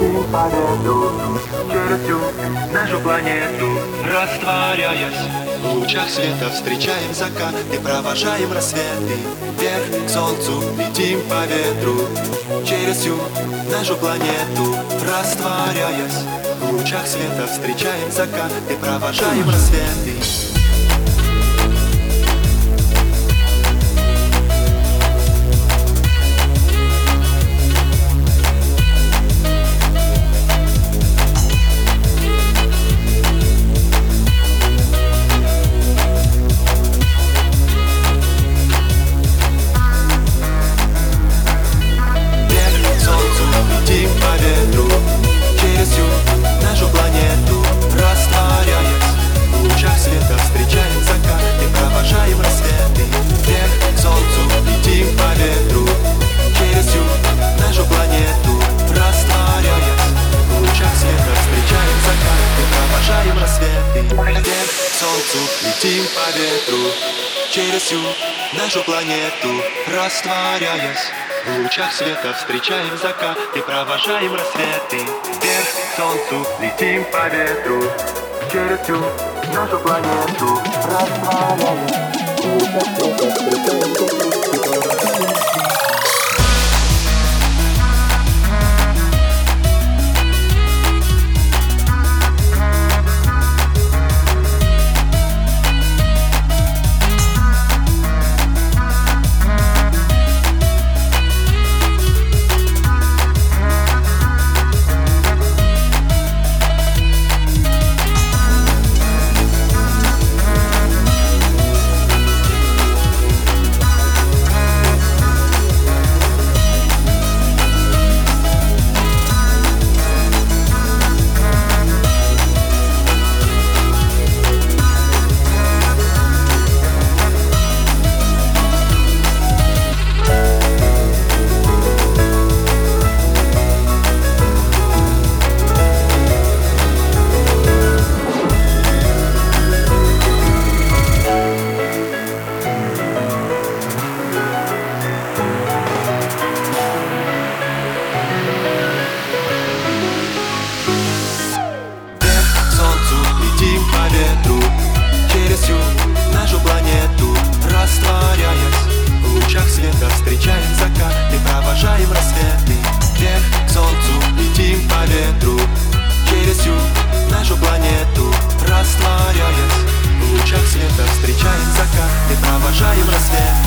и победу Чертю нашу планету Растворяясь в лучах света Встречаем закат и провожаем рассветы Вверх к солнцу летим по ветру Через всю нашу планету Растворяясь В лучах света встречаем закат. И провожаем рассветы летим по ветру Через всю нашу планету Растворяясь. В лучах света встречаем закат и провожаем рассветы. Вверх к солнцу летим по ветру Через всю нашу планету Растворяясь всю нашу планету Растворяясь. В лучах света Встречаем закат и провожаем рассветы Вверх к солнцу летим по ветру. Через всю нашу планету Растворяясь. В лучах света Встречаем закат и провожаем рассветы